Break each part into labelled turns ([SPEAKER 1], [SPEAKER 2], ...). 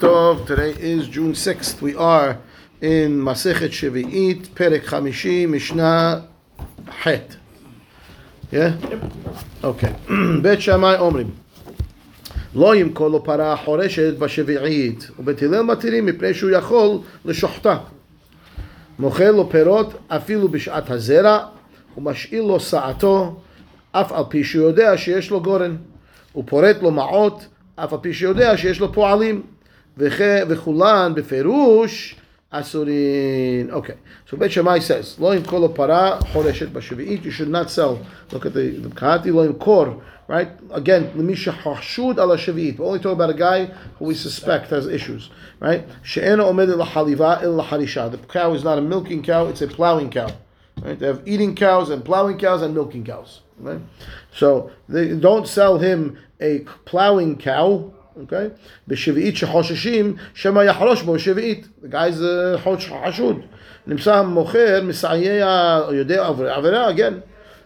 [SPEAKER 1] Tov, today is June 6th. We are in Masechet Shevi'it, Perek Chamishi, Mishnah Het. Yeah? Okay. בית שמאי אומרים, לא ימכור לו פרה חורשת בשביעית, ובית הלל מתירים מפני שהוא יכול לשוחטה. מוכר לו פירות אפילו בשעת הזרע, ומשאיל לו סעתו, אף על פי שהוא יודע שיש לו גורן. הוא פורט לו מעות, אף על פי שיודע שיש לו פועלים. וכ- וכולן בפירוש אסורין. Okay, so בית שמאי says, לא ימכור לו פרה חורשת בשביעית, you should not sell. Look at the, the קראתי לא ימכור, right? Again, למי שחשוד על השביעית. We're only talking about a guy who we suspect has issues, right? שאינו עומד לחליבה אלא לחרישה. The cow is not a milking cow, it's a plowing cow. Right? They have eating cows and plowing cows and milking cows. Right? So they don't sell him a plowing cow. Okay? בשביעית שחוששים, שמא יחרוש בו שביעית. The guy's uh, חוש- חשוד. נמצא המוכר, מסייע, יודע עבירה, again.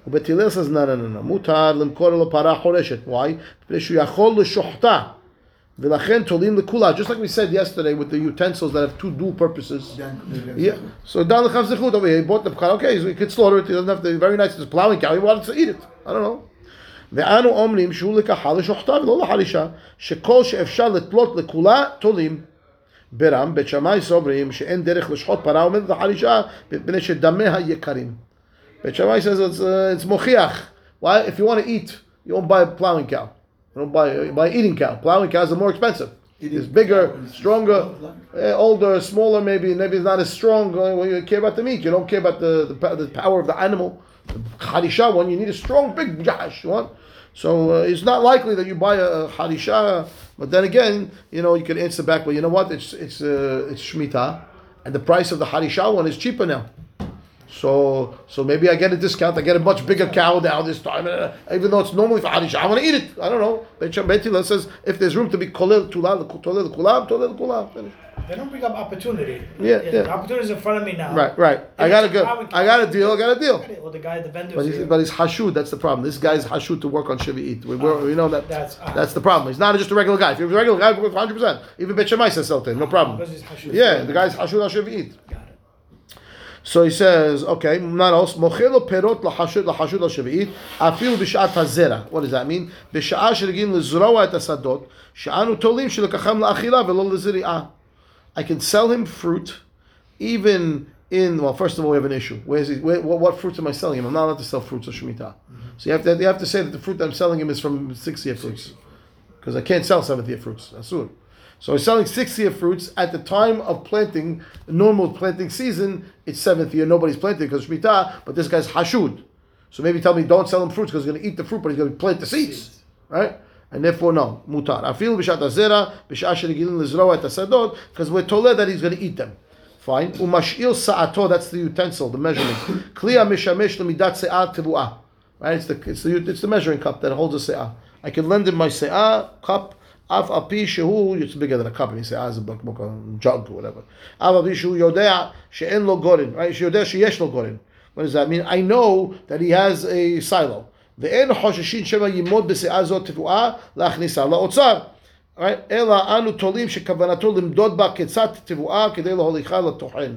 [SPEAKER 1] ובית הלל says, no, no, no, no. מותר למכור לו פרה חורשת. Why? מפני שהוא יכול לשוחטה. ולכן תולים לכולה. Just like we said yesterday with the utensils that have two dual purposes. Yeah. So down the Chavzechut over here, he bought the cow. Okay, so he could slaughter it. He doesn't have to. Very nice. It's plowing cow. He wanted to eat it. I don't know. ואנו אומרים שהוא לקחה לשוחטה ולא לחרישה, שכל שאפשר לתלות לכולה תולים. ברם, בית שמאי סוברים שאין דרך לשחוט פרה עומדת לחרישה מפני שדמיה יקרים. בית שמאי says it's, uh, it's מוכיח. Why? If you want to eat, you don't buy a plowing cow. You don't buy, you buy an eating cow. Plowing cows are more expensive. It's bigger, stronger, uh, older, smaller. Maybe maybe it's not as strong. uh, Well, you care about the meat. You don't care about the the, pa- the power of the animal. Harisha one, you need a strong, big jash one. So uh, it's not likely that you buy a, a harisha. But then again, you know you can answer back. Well, you know what? It's it's uh, it's shmita, and the price of the harisha one is cheaper now. So, so maybe I get a discount. I get a much bigger cow now this time, uh, even though it's normally for Harish. I want to eat it. I don't know. Beit says if there's room to be kolel tulal, tolel kulam, tolel kulam. Finish.
[SPEAKER 2] They don't bring up opportunity.
[SPEAKER 1] Yeah, yeah.
[SPEAKER 2] The opportunity is in front of me now.
[SPEAKER 1] Right, right. I got a good. I got a deal. I got a deal.
[SPEAKER 2] Or the guy, the vendor.
[SPEAKER 1] But he's, but he's hashud. That's the problem. This guy's hashud to work on Shavuot. We, we're, we know that.
[SPEAKER 2] That's- ah.
[SPEAKER 1] that's the problem. He's not just a regular guy. If was a regular guy, 100. percent Even Bet Shammai says something. No problem.
[SPEAKER 2] Because.
[SPEAKER 1] Yeah, the guy's hashud on Shavuot.
[SPEAKER 2] Got it.
[SPEAKER 1] So he says, okay, not else. Mochelo perot lahashud lahashud al-shavi'it afilu b'shat hazera. What does that mean? B'sha'a sherigin lezroa et asadot she'anu tolim shelekacham la'achila velo leziri'ah. I can sell him fruit, even in well. First of all, we have an issue. Where's he? Where, what, what fruits am I selling him? I'm not allowed to sell fruits of shemitah. So you have to you have to say that the fruit that I'm selling him is from six year fruits, because I can't sell seventh year fruits. Asur. So he's selling six year fruits at the time of planting, normal planting season. It's seventh year. Nobody's planting because shemitah. But this guy's hashud. So maybe tell me don't sell him fruits because he's going to eat the fruit, but he's going to plant the seeds, right? And therefore, no, mutar. Feel b'shat azera b'shah shenigilin lezroa et asadot because we're told that he's going to eat them. Fine. Umashil sa'ato. That's the utensil, the measurement. Kliya mishamesh lemidat se'ah tevuah. Right. It's the it's the it's the measuring cup that holds a se'ah. I can lend him my se'ah cup. Af api shehu. It's bigger than a cup. And se'ah is a book, book, a jug or whatever. Af api shehu yodea she'en lo gorin. Right. Yodea sheyesh lo gorin. What does that mean? I know that he has a silo. ואין חוששים שמא ימות בשיאה זאת תבואה להכניסה לאוצר. Right? אלא אנו תולים שכוונתו למדוד בה כיצד תבואה כדי להוליכה לטוחן.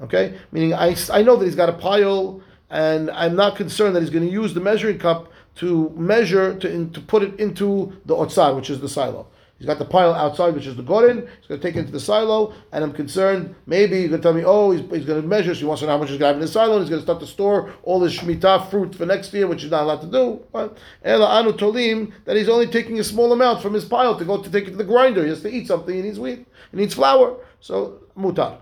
[SPEAKER 1] Okay? Meaning I, I know that he's got a pile and I'm not concerned that he's going to use the measuring cup to measure, to, in, to put it into the otsar, which is the silo. He's got the pile outside, which is the gorin. He's going to take it into the silo, and I'm concerned. Maybe he's going to tell me, oh, he's, he's going to measure. So he wants to know how much he's going to have in the silo. And he's going to start to store all his shemitah fruit for next year, which he's not allowed to do. Right? Ela anu tolim that he's only taking a small amount from his pile to go to take it to the grinder. He has to eat something. He needs wheat. He needs flour. So mutar.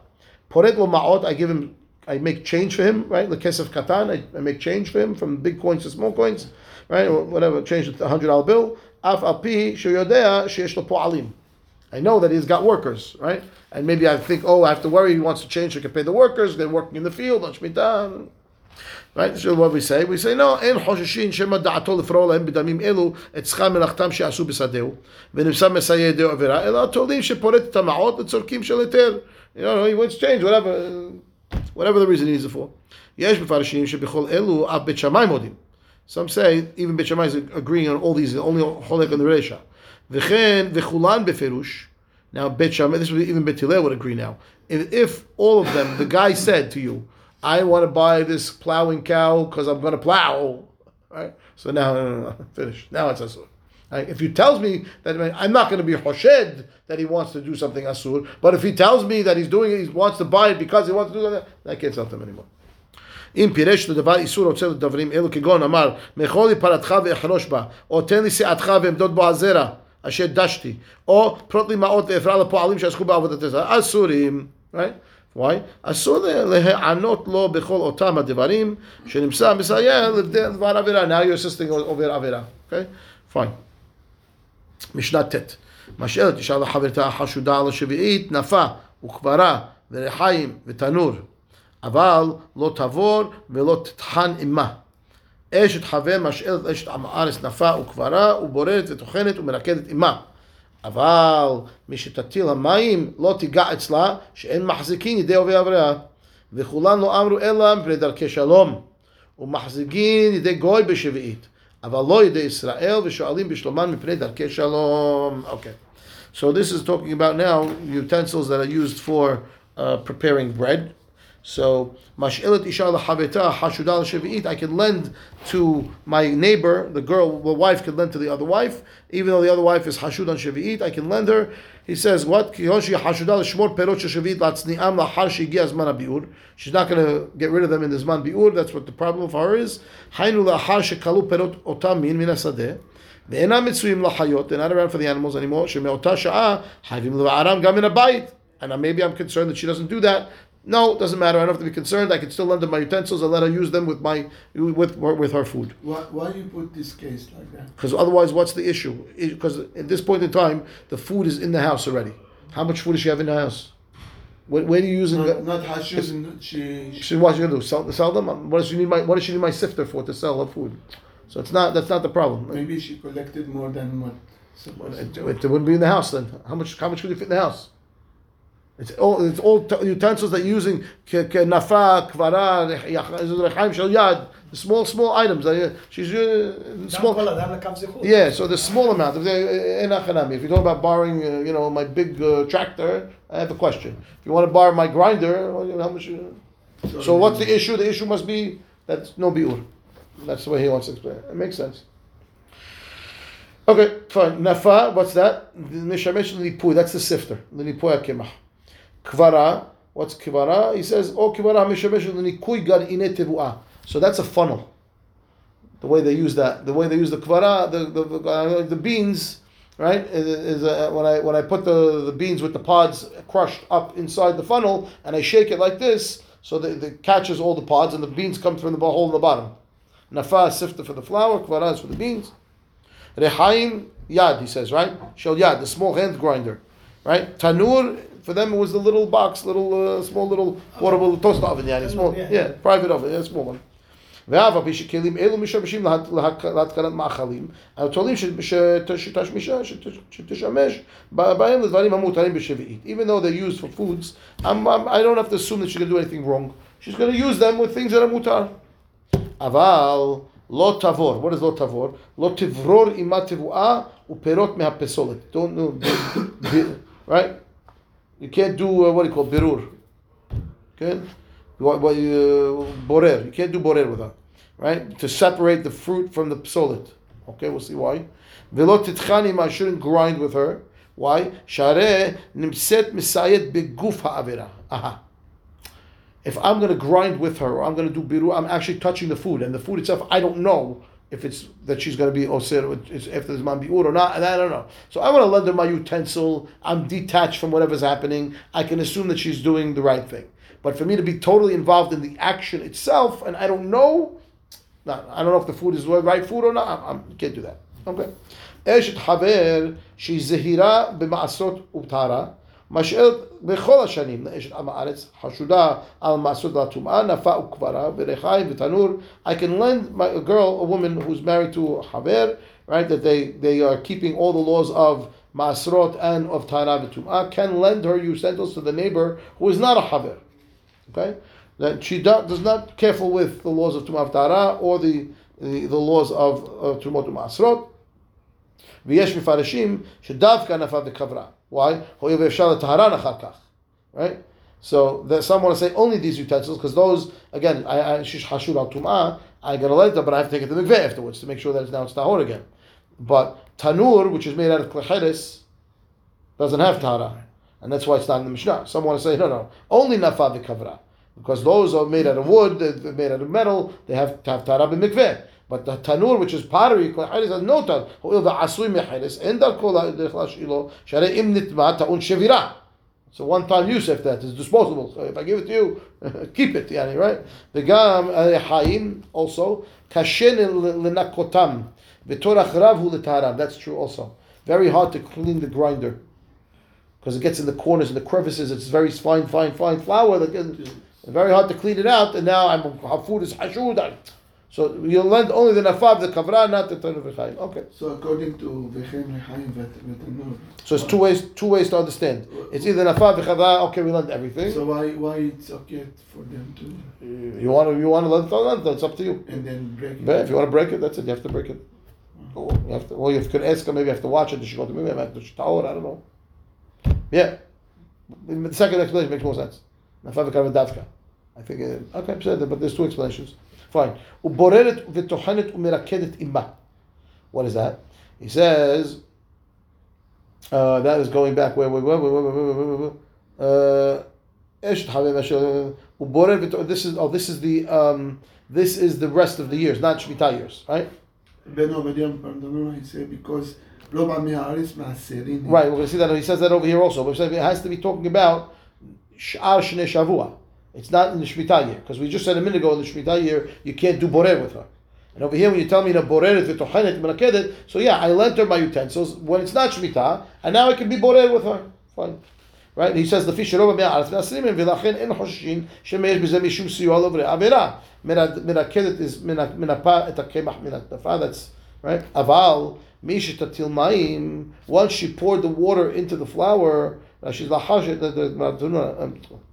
[SPEAKER 1] Poret ma'ot. I give him. I make change for him. Right. Lekesef katan. I, I make change for him from big coins to small coins. Right. Or whatever. Change a hundred dollar bill. Af api sheyodea sheyesh lo po'alim. I know that he's got workers, right? And maybe I think, oh, I have to worry. He wants to change. I can pay the workers. They're working in the field on Shemitah. Right? So what we say? We say, no, אין חוששים שמא דעתו לפרוע להם בדמים אלו את שכר מלאכתם שעשו בשדהו, ונמצא מסייע ידי עבירה, אלא התולים שפורט את המעות לצורכים של היתר. You know, he wants change, whatever, whatever the reason he needs it for. יש מפרשים שבכל אלו אף בית שמאי מודים. Some say even Beit is agreeing on all these. Only Holek on the Reisha. V'chen v'chulan beferush. Now Beit this would even Beit would agree now. If all of them, the guy said to you, "I want to buy this plowing cow because I'm going to plow." Right? So now, no, no, no, finish. Now it's asur. Right? If he tells me that I'm not going to be hoshed that he wants to do something asur, but if he tells me that he's doing it, he wants to buy it because he wants to do that, I can't sell him anymore. אם פירש לדבר איסור רוצה לדברים אלו כגון אמר מאכול לי פרתך ואחרוש בה או תן לי סיעתך ועמדות בו הזרע אשר דשתי או פרוט לי מעות ואפרע לפועלים שעסקו בעבודת הזרע אסורים why? אסור להיענות לו בכל אותם הדברים שנמצא מסייע לדבר עבירה now you're assisting עובר עבירה okay? fine משנה ט' משאלת תשאל לחברתה החשודה על השביעית נפה וקברה ורחיים ותנור אבל לא תבור ולא תטחן עמה. אשת חבר משאלת אשת עם הארץ נפה וקברה ובוררת וטוחנת ומרקדת עמה. אבל מי שתטיל המים לא תיגע אצלה שאין מחזיקין ידי עובר עברה. וכולן לא אמרו אלא מפני דרכי שלום. ומחזיקין ידי גוי בשביעית. אבל לא ידי ישראל ושואלים בשלומן מפני דרכי שלום. Okay. So this is talking about now utensils that are used for uh, preparing bread. So, mash'ilat isha lahaveta hashuda shavi'it, I can lend to my neighbor, the girl, the wife can lend to the other wife, even though the other wife is hashud on shavi'it, I can lend her. He says, what? Kihoshi hashuda l'shmor perot shavi'it latzni'am lahar shegiya zman bi'ur. She's not going to get rid of them in the zman bi'ur, that's what the problem of her is. Hainu lahar shekalu perot otam min min asadeh. ואינם מצויים לחיות, they're not around for the animals anymore, שמאותה שעה חייבים לבערם גם מן הבית. And maybe I'm concerned that she doesn't do that. No, it doesn't matter. I don't have to be concerned. I can still lend her my utensils and let her use them with my with with her food.
[SPEAKER 3] Why, why you put this case like that?
[SPEAKER 1] Because otherwise, what's the issue? Because at this point in time, the food is in the house already. How much food does she have in the house? Where, where are you using?
[SPEAKER 3] Not, not hashus and she,
[SPEAKER 1] She, what's she gonna do? Sell, sell them? What does she need my What does she need my sifter for to sell her food? So it's not that's not the problem.
[SPEAKER 3] maybe she collected more than what. supposed
[SPEAKER 1] It, it wouldn't be in the house then. How much? How much could you fit in the house? It's all it's all t- utensils that you're using nafa, kvara, rechaim shel yad, small small items. that, She's uh,
[SPEAKER 2] Small.
[SPEAKER 1] Yeah, so the small amount. If in if you're talking about borrowing, uh, you know, my big uh, tractor, I have a question. If you want to borrow my grinder, well, you know, how much? So what's the issue? The issue must be that's no biur. That's the way he wants to explain it. It makes sense. Okay, fine. Nafa, what's that? Mishamesh lipui. That's the sifter. Lipui akimah. Kvara, what's kvara? He says, oh kvara mishamesh likui gar ine tevuah. So that's a funnel. The way they use that, the way they use the kvara, the the, the, uh, the beans, right? Is, uh, when I when I put the, the beans with the pods crushed up inside the funnel and I shake it like this, so that it catches all the pods and the beans come from the hole in the bottom. Nafa sifter for the flour, kvara is for the beans. Rehaim yad, he says, right? Shel yad, the small hand grinder, right? Tanur, for them it was the little box, little uh, small little portable toast oven, yeah, small,
[SPEAKER 2] Yeah.
[SPEAKER 1] yeah, private oven, yeah, small one. ואף על פי שכלים אלו משמשים להת- להק- להתקנת מאכלים, התולים שתשמישה, שתשמש ב- בהם לדברים המותרים בשביעית. Even though they're used for foods, I'm, I'm, I don't have to assume that she's going to do anything wrong. She's going to use them with things that are mutar. אבל לא תבור, what is לא תבור? לא תברור עמה תבואה ופירות מהפסולת. Don't do, bi- right? You can't do uh, what do you call birur. Okay, what, what you uh, borer. You can't do borer with that, right? To separate the fruit from the psolit. Okay, we'll see why. Velot titchanim. I shouldn't grind with her. Why? Share nimset misayet beguf ha'avira. Aha. If I'm going to grind with her, or I'm going to do biru, I'm actually touching the food, and the food itself, I don't know if it's that she's going to be osir, it's if there's man biur or not, and I don't know. So I want to lend her my utensil. I'm detached from whatever's happening. I can assume that she's doing the right thing. But for me to be totally involved in the action itself, and I don't know, no, I don't know if the food is the right food or not. I I'm, can't do that. Okay. אשת חבר שהיא זהירה במעשרות ובטהרה, משאלת בכל השנים לאשת עם הארץ, חשודה על מעשרות לטומאה, נפה וקברה, ורחיים ותנור. I can lend my, a girl, a woman who's married to a חבר, right, that they, they are keeping all the laws of Masrot and of Tara v'tum'ah, can lend her utensils to the neighbor who is not a Haver. Okay? That she do, does not careful with the laws of Tumah Tara or the, the, the laws of uh, Tumot Masrot. ויש מפרשים שדווקא נפל בכברה. Why? הואיל ואפשר לטהרן אחר כך. Right? So that some want to say only these utensils because those again, I, I shish hashud al tumah. I gotta let it, but I have to take it to the mikveh afterwards to make sure that it's now it's tahor again. But tanur, which is made out of klecheres, doesn't have tahara, and that's why it's not in the mishnah. Some want to say no, no, only nafa v'kavra because those are made out of wood, they're made out of metal. They have to have tahara b'mikveh. But the tanur, which is pottery, klecheres has no tahara. Ho'il mecheres, ta'un shevira. So one time use if that is disposable. So if I give it to you, keep it, yani, right? The gam uh, haim also kashen lenakotam v'torach rav hu letaram. That's true also. Very hard to clean the grinder because it gets in the corners and the crevices. It's very fine, fine, fine flour. That gets, very hard to clean it out. And now I'm our food is hashud. So you'll learn only the nafab, the kavra, not the tanur v'chaim. Okay.
[SPEAKER 3] So according to Rechaim Vetanur.
[SPEAKER 1] So it's two ways. Two ways to understand. It's either nafab v'chavra. Okay, we learned everything.
[SPEAKER 3] So why why it's okay for them to
[SPEAKER 1] You want to you want to it learn, it's up to you.
[SPEAKER 3] and then break it?
[SPEAKER 1] But if you want to break it, that's it. You have to break it. Or you have to. Well, you could ask her. Maybe you have to watch it. Does she go to maybe have to? I don't know. Yeah. The second explanation makes more sense. Nafal v'kav davka. I think. Uh, okay, said but there's two explanations. Fine. Uboreret v'tochanet umirakedet imah. What is that? He says, uh, that is going back where where, where, where, where, were. Uh, this is oh, this is the um, this is the rest of the years, not Shemitah years, right?
[SPEAKER 3] Ben Ovedian Pardonon, he said, because
[SPEAKER 1] Right, we're going to see that. He says that over here also. But it has to be talking about Sh'ar Shnei Shavua. It's not in the Shemitah year because we just said a minute ago in the Shemitah year you can't do borer with her. And over here when you tell me to boreret v'tochenet merakedet, so yeah, I lent her my utensils when it's not Shemitah, and now I can be borer with her. Fine. Right? And he says, לפי שרוב המאה הארץ מהסרימים, ולכן אין חוששים שמא יש בזה משום סיוע לעוברי עבירה. מרקדת מנפה את הקמח מן הכנפה, that's right? אבל מי שתטיל מים, once she poured the water into the flour, she's לחשת,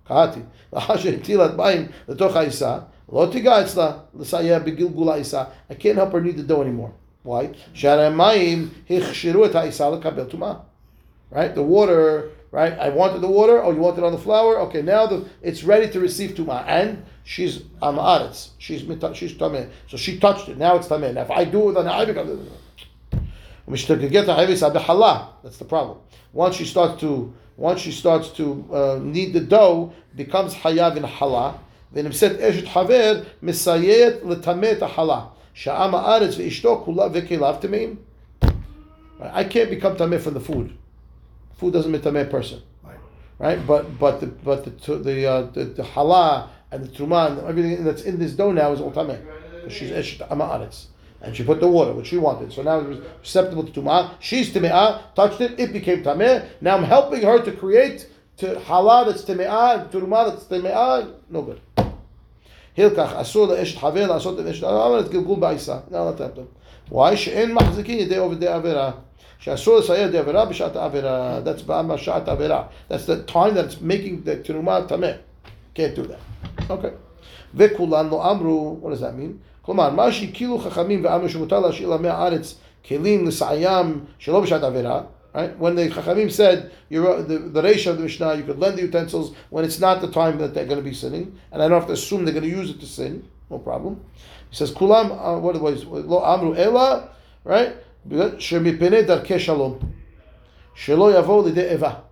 [SPEAKER 1] קראתי, לחשת הטילת מים לתוך העיסה, לא תיגע אצלה לסייע בגלגול העיסה. I can't help her knead the dough anymore. Why? שהרי המים הכשירו את העיסה לקבל טומאה. right? The water, right? I wanted the water. Oh, you want it on the flour? Okay, now the, it's ready to receive tuma, and she's amaretz. She's mita- she's tameh. So she touched it. Now it's tameh. Now if I do it, then I become. That's the problem. Once she starts to once she starts to uh, knead the dough, becomes hayav in hala. ונמצאת אשת חבר, מסייעת לטמא את החלה. שהעם הארץ ואשתו כולה וכליו טמאים. I can't become tameh from the food. Food doesn't make tameh a person,
[SPEAKER 2] Right.
[SPEAKER 1] right? But but the but the the uh, the, the halah and the truma and everything that's in this dough now is all tameh because she's eshet amaretz and she put the water which she wanted. So now it was susceptible to tumah. She's tameah, touched it, it became tameh. Now I'm helping her to create to halah that's tameah, and truma that's tameah. No good. הילקח אסור לאשת חבר לעשות את אשת הארץ גלגול בעיסה. לא נתתם. why? שאין מחזיקים ידי עובדי עבירה. שאסור לסייע ידי עבירה בשעת העבירה. That's בעמה שעת העבירה. That's the time that it's making the תרומה טמא. Can't do that. Okay. וכולן לא אמרו, what does that mean? כלומר, מה שהקילו חכמים ואמרו שמותר להשאיר לעמי הארץ כלים לסעיים שלא בשעת עבירה, right? When the Chachamim said you're, the, the ratio of the Mishnah, you could lend the utensils when it's not the time that they're going to be sinning, and I don't have to assume they're going to use it to sin, no problem. He says, Kulam, uh, what was Lo Amru Ela, right? Shemipene darke shalom. Shelo yavo lide eva.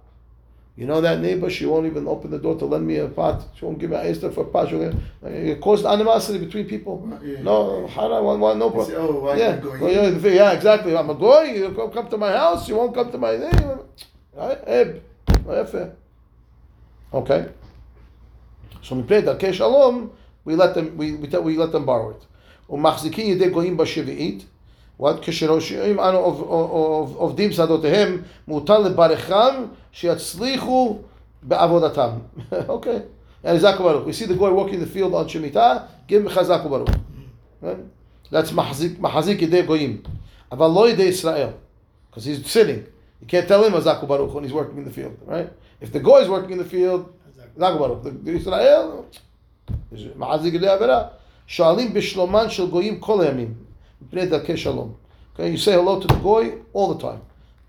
[SPEAKER 1] You know that neighbor, she won't even open the door to lend me a pot. She won't give me a for a pot. She'll, it caused animosity between people.
[SPEAKER 3] Yeah.
[SPEAKER 1] No, haram, one, one, no
[SPEAKER 3] They say,
[SPEAKER 1] problem.
[SPEAKER 3] oh, why
[SPEAKER 1] yeah.
[SPEAKER 3] not going
[SPEAKER 1] Well,
[SPEAKER 3] in?
[SPEAKER 1] yeah, yeah, exactly. I'm a goy. You come, come to my house. You won't come to my thing. Right? Eb. לא יפה. Okay. So מפני דרכי שלום, we let them, we, we, tell- we let them borrow it. ומחזיקים ידי גויים בשביעית, what? כשרושעים אנו עוב- עוב- עובדים שדותיהם, מותר לברכם שיצליחו בעבודתם. Okay. And Chazak Baruch. We see the guy walking the field on Shemitah, give him Chazak Baruch. Right? That's מחזיק, מחזיק ידי גויים. אבל לא ידי ישראל. Because he's sinning. You can't tell him Chazak Baruch when he's working in the field. Right? If the guy is working in the field, Chazak Baruch. The, the Israel, מחזיק ידי עבירה. שואלים בשלומן של גויים כל הימים. מפני דרכי שלום. Okay, you say hello to the goy all the time.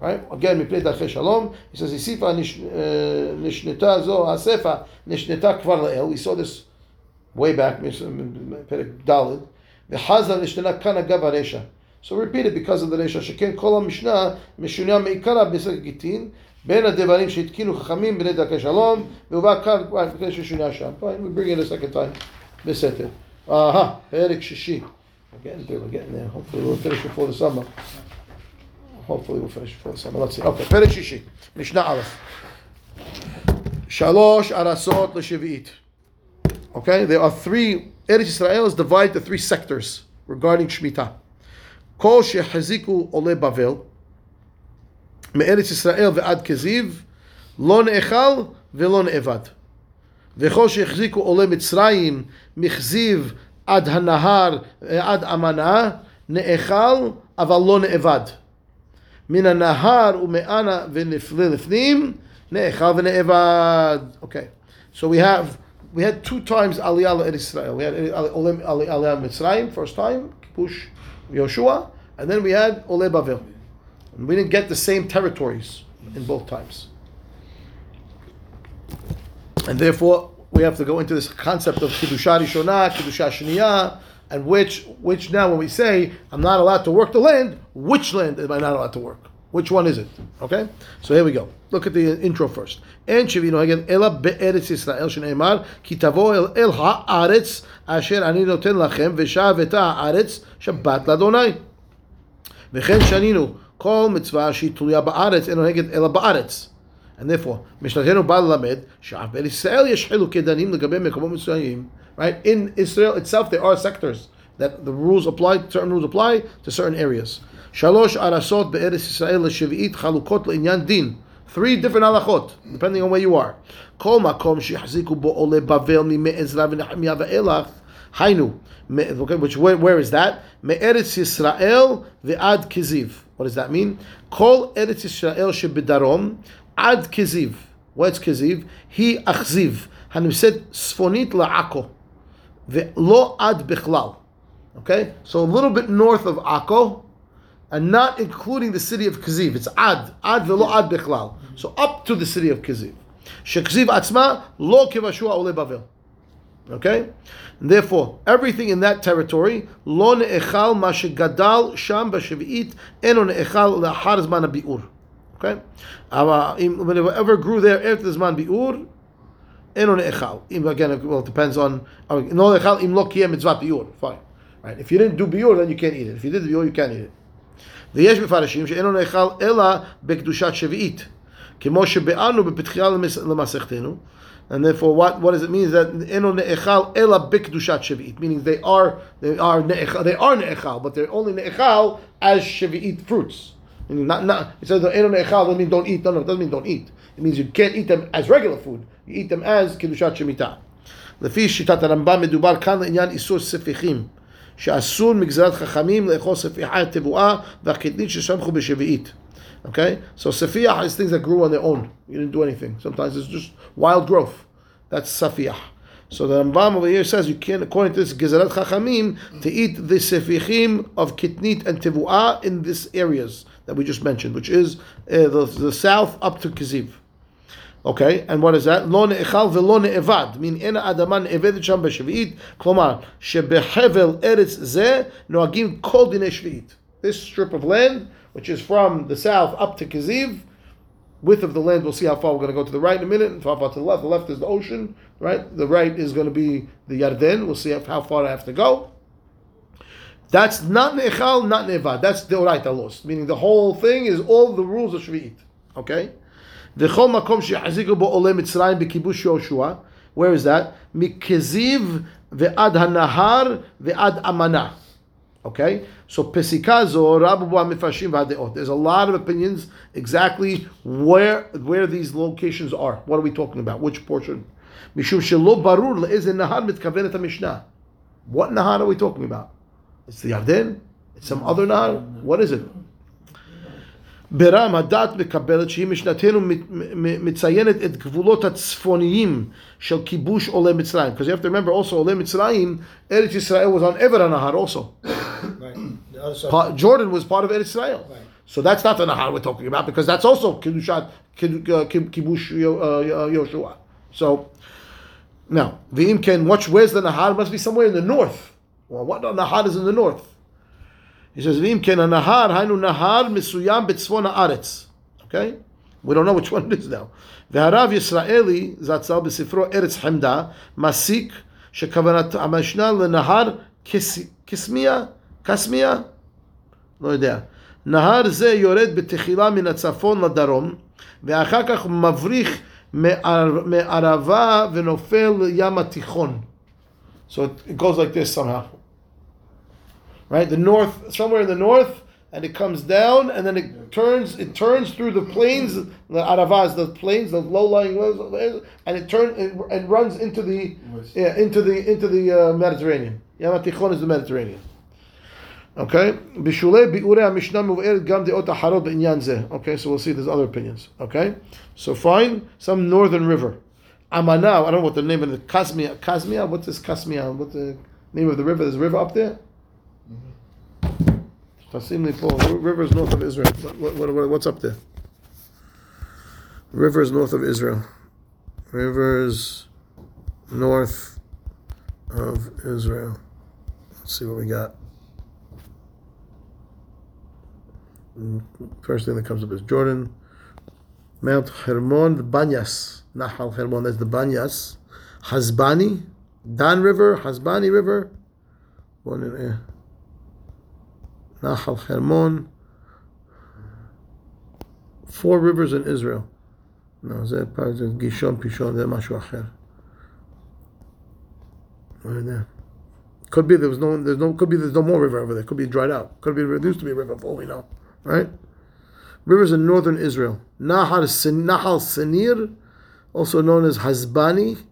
[SPEAKER 1] Right? Again, מפני דרכי שלום. He says, הוסיפה נש- אה, נשנתה זו הסיפה, נשנתה כבר לאל. We saw this way back, פרק ד', וחזה נשתנה כאן אגב הרשע. So repeat it because of the רשע, שכן כל המשנה משונה מעיקרה בסק גיטין, בין הדברים שהתקינו חכמים בני דרכי שלום, והובא כאן כבר לפני ששונה שם. Fine, we bring it a second time, בסתר. אהה, פרק שישי. We're getting there, we're getting there. Hopefully we'll finish before the summer. Hopefully we'll finish before the summer. Let's see. Okay, פרק שישי, משנה א'. שלוש ארסות לשביעית. Okay, there are three. Eretz Israel is divided to three sectors regarding Shemitah. כל שהחזיקו עולי בבל, מארץ ישראל ועד כזיב, לא נאכל ולא נאבד. וכל שהחזיקו עולי מצרים, מכזיב עד הנהר, עד אמנה, נאכל אבל לא נאבד. מן הנהר ומאנה ונפלה לפנים, נאכל ונאבד. Okay, so we have, we had two times Aliyah in Israel. We had Aliyah Aliyah Mitzrayim, first time, Kipush Yoshua, and then we had Ole Bavel. And we didn't get the same territories in both times. And therefore, we have to go into this concept of Kiddusha Rishonah, Kiddusha Shniyah, and which, which now when we say, I'm not allowed to work the land, which land am I not allowed to work? Which one is it? Okay? So here we go. Look at the intro first. אין שבינו הגן אלא בארץ ישראל שנאמר כי תבוא אל, אל הארץ אשר אני נותן לכם ושבתה הארץ שבת לאדוני. וכן שנינו כל מצווה שהיא תלויה בארץ אין נוהגת אלא בארץ. And therefore, Bal Lamed, Ben Israel Kedanim Mitzrayim. Right? In Israel itself, there are sectors that the rules apply, certain rules apply to certain areas. Shalosh Arasot Israel Chalukot Le'inyan Din. Three different halachot, depending on where you are. Kol makom shichziku bo ole bavel mi me'ezra v'nehemiah ve'elach Hainu. Okay, which where, where is that? Me'eretz Yisrael ve'ad Kiziv. What does that mean? Kol eretz Yisrael shebedarom עד כזיב. What's כזיב? היא אכזיב, הנמצאת צפונית לעכו, ולא עד בכלל. Okay? So a little bit north of Akko, and not including the city of Kaziv. It's Ad. Ad velo Ad Bechlal. So up to the city of Kaziv. Shekziv Atzma lo kivashua ole Bavel. Okay? And therefore, everything in that territory, lo ne'echal ma shegadal sham b'shevi'it, eno ne'echal la'achar zman bi'ur. Okay? Uh, whatever grew there after the zman bi'ur, eno ne'echal. Again, well, it depends on, no ne'echal im lo kiyem mitzvah bi'ur. Fine. Right? If you didn't do bi'ur, then you can't eat it. If you did the bi'ur, you can't eat it. ויש מפרשים שאינו נאכל אלא בקדושת שביעית, כמו שביארנו בפתחייה למסכתנו, and therefore what, what does it mean that אינו נאכל אלא בקדושת שביעית, meaning they are they are נאכל, they are נאכל, but they're only נאכל as שביעית fruits. Meaning not, not, it says אינו נאכל doesn't mean don't eat, no, no, it doesn't mean don't eat. It means you can't eat them as regular food, you eat them as קדושת שמיטה. לפי שיטת הרמב"ם מדובר כאן לעניין איסור ספיחים. שאסור מגזרת חכמים לאכול ספיחה תבואה והקטנית ששמחו בשביעית. Okay? So safiah is things that grew on their own. You didn't do anything. Sometimes it's just wild growth. That's safiah. So the Rambam over here says you can't, according to this Gezerat Chachamim, to eat the sefichim of kitnit and tevuah in these areas that we just mentioned, which is uh, the, the south up to Kiziv. Okay, and what is that? לא נאכל ולא נאבד, מין אין האדמה נאבדת שם בשביעית, כלומר, שבחבל ארץ זה נוהגים כל דיני שביעית. This strip of land, which is from the south up to Kaziv, width of the land. We'll see how far we're going to go to the right in a minute, and how far to the left. The left is the ocean, right? The right is going to be the Yarden. We'll see how far I have to go. That's not nechal, not nevad. That's the right laws, meaning the whole thing is all the rules of shvi'it. Okay, the chol makom shehaziku bo olem mitzrayim bekibush Yoshua. Where is that? Mikeziv ve'ad hanahar ve'ad amanah. Okay? So פסיקה זו רבו בו המפרשים והדעות. There's a lot of opinions exactly where, where these locations are. What are we talking about? Which portion? משום שלא ברור לאיזה נהר מתכוונת המשנה. What nahar are we talking about? It's the Yarden? It's some other nahar? What is it? ברם הדת מקבלת שהיא משנתנו מציינת את גבולות הצפוניים של כיבוש עולי מצרים. Because you have to remember also עולי מצרים, ארץ ישראל was on עבר הנהר also.
[SPEAKER 2] Right. The The other side.
[SPEAKER 1] Pa- Jordan was part of Eretz Israel.
[SPEAKER 2] Right.
[SPEAKER 1] So that's not the Nahar we're talking about because that's also Kiddushat, Kid- uh, Kib- Kibush Yo- uh, uh, Yoshua. So now, the Imken, watch where's the Nahar? Must be somewhere in the north. Well, what Nahar is in the north? He says, V'imken Nahar, Hainu Nahar Misuyam Betzvon Haaretz. Okay? We don't know which one it is now. והרב ישראלי, זצ"ל בספרו ארץ חמדה, מסיק שכוונת המשנה לנהר כס- כסמיה, כסמיה, לא יודע. נהר זה יורד בתחילה מן הצפון לדרום, ואחר כך מבריח מער- מערבה ונופל לים התיכון. So it, it goes like this somehow. Right? The north, somewhere in the north, and it comes down, and then it turns, it turns through the plains, the Aravas, the plains, the low-lying, and it turns and, and runs into the,
[SPEAKER 3] West.
[SPEAKER 1] yeah, into the into the uh, Mediterranean. Yam HaTichon is the Mediterranean. Okay, Bishule Biure Mishnah Muv'er Gam Deot Zeh. Okay, so we'll see there's other opinions. Okay, so find some northern river. Amana, I don't know what the name of the Kasmia. Kasmia, what's this Kasmia? What's the name of the river? There's a river up there. Mm-hmm. Tasim rivers north of Israel. What, what, what, what's up there? Rivers north of Israel. Rivers north of Israel. Let's see what we got. First thing that comes up is Jordan, Mount Hermon, the Banyas, Nahal Hermon, that's the Banyas, Hasbani, Dan River, Hasbani River, one in there. Nahal Hermon, four rivers in Israel. No, זה פעם זה גישון, פישון, זה משהו אחר. Right there. Could be there was no, there's no, could be there's no more river over there. Could be dried out. Could be there used to be a river for all we know. Right? Rivers in northern Israel. Nahal, Sin, Nahal Sinir, also known as Hasbani,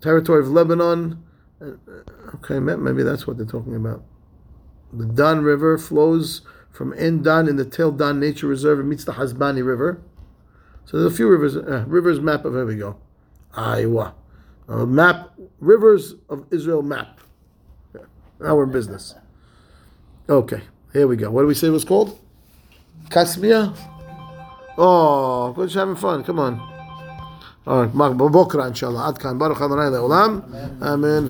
[SPEAKER 1] territory of Lebanon. Uh, Okay, maybe that's what they're talking about. The Dan River flows from En Dan in the Tel Dan Nature Reserve and meets the Hasbani River. So there's a few rivers. Uh, rivers map of here we go. Iowa. Uh, map rivers of Israel map. Now we're in business. Okay, here we go. What do we say it was called? Casimir? Oh, good having fun. Come on. All right, Bokra, inshallah. Ad Khan. Baruch Amen.